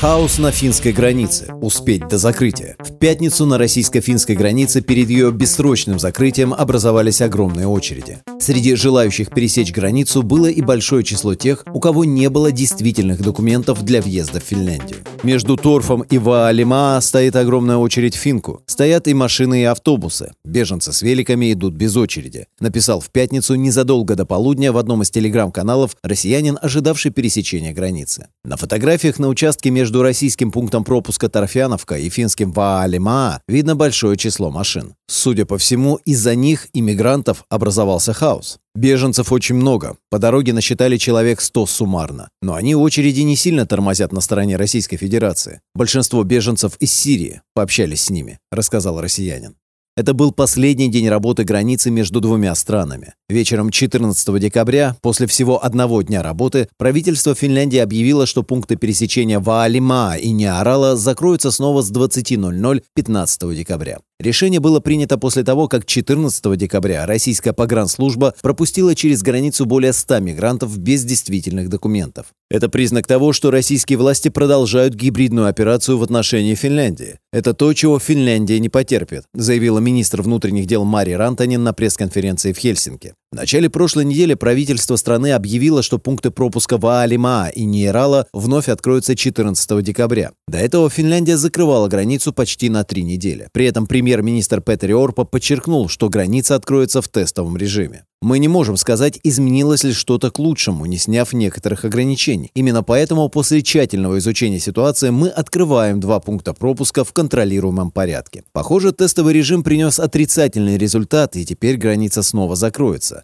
Хаос на финской границе. Успеть до закрытия. В пятницу на российско-финской границе перед ее бессрочным закрытием образовались огромные очереди. Среди желающих пересечь границу было и большое число тех, у кого не было действительных документов для въезда в Финляндию. Между Торфом и Ваалима стоит огромная очередь в Финку. Стоят и машины, и автобусы. Беженцы с великами идут без очереди. Написал в пятницу незадолго до полудня в одном из телеграм-каналов россиянин, ожидавший пересечения границы. На фотографиях на участке между между российским пунктом пропуска Торфяновка и финским Ваалимаа видно большое число машин. Судя по всему, из-за них, иммигрантов, образовался хаос. Беженцев очень много. По дороге насчитали человек 100 суммарно. Но они очереди не сильно тормозят на стороне Российской Федерации. Большинство беженцев из Сирии. Пообщались с ними, рассказал россиянин. Это был последний день работы границы между двумя странами. Вечером 14 декабря, после всего одного дня работы, правительство Финляндии объявило, что пункты пересечения Ваалима и Неорала закроются снова с 20.00 15 декабря. Решение было принято после того, как 14 декабря российская погранслужба пропустила через границу более 100 мигрантов без действительных документов. Это признак того, что российские власти продолжают гибридную операцию в отношении Финляндии. Это то, чего Финляндия не потерпит, заявила министр внутренних дел Мари Рантанин на пресс-конференции в Хельсинки. В начале прошлой недели правительство страны объявило, что пункты пропуска в Аалимаа и Нейрала вновь откроются 14 декабря. До этого Финляндия закрывала границу почти на три недели. При этом премьер-министр Петер Орпа подчеркнул, что граница откроется в тестовом режиме. Мы не можем сказать, изменилось ли что-то к лучшему, не сняв некоторых ограничений. Именно поэтому после тщательного изучения ситуации мы открываем два пункта пропуска в контролируемом порядке. Похоже, тестовый режим принес отрицательный результат, и теперь граница снова закроется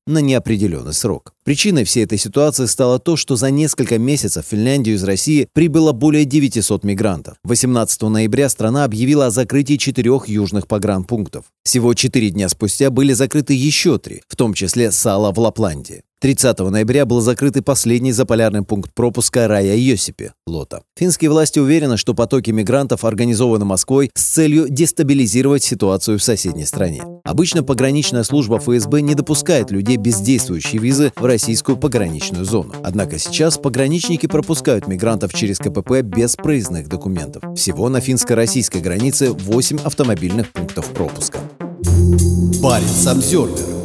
на неопределенный срок. Причиной всей этой ситуации стало то, что за несколько месяцев в Финляндию из России прибыло более 900 мигрантов. 18 ноября страна объявила о закрытии четырех южных погранпунктов. Всего четыре дня спустя были закрыты еще три, в том числе Сала в Лапландии. 30 ноября был закрыт и последний заполярный пункт пропуска Рая Йосипи, Лота. Финские власти уверены, что потоки мигрантов организованы Москвой с целью дестабилизировать ситуацию в соседней стране. Обычно пограничная служба ФСБ не допускает людей без действующей визы в российскую пограничную зону. Однако сейчас пограничники пропускают мигрантов через КПП без проездных документов. Всего на финско-российской границе 8 автомобильных пунктов пропуска. Парень Самсервер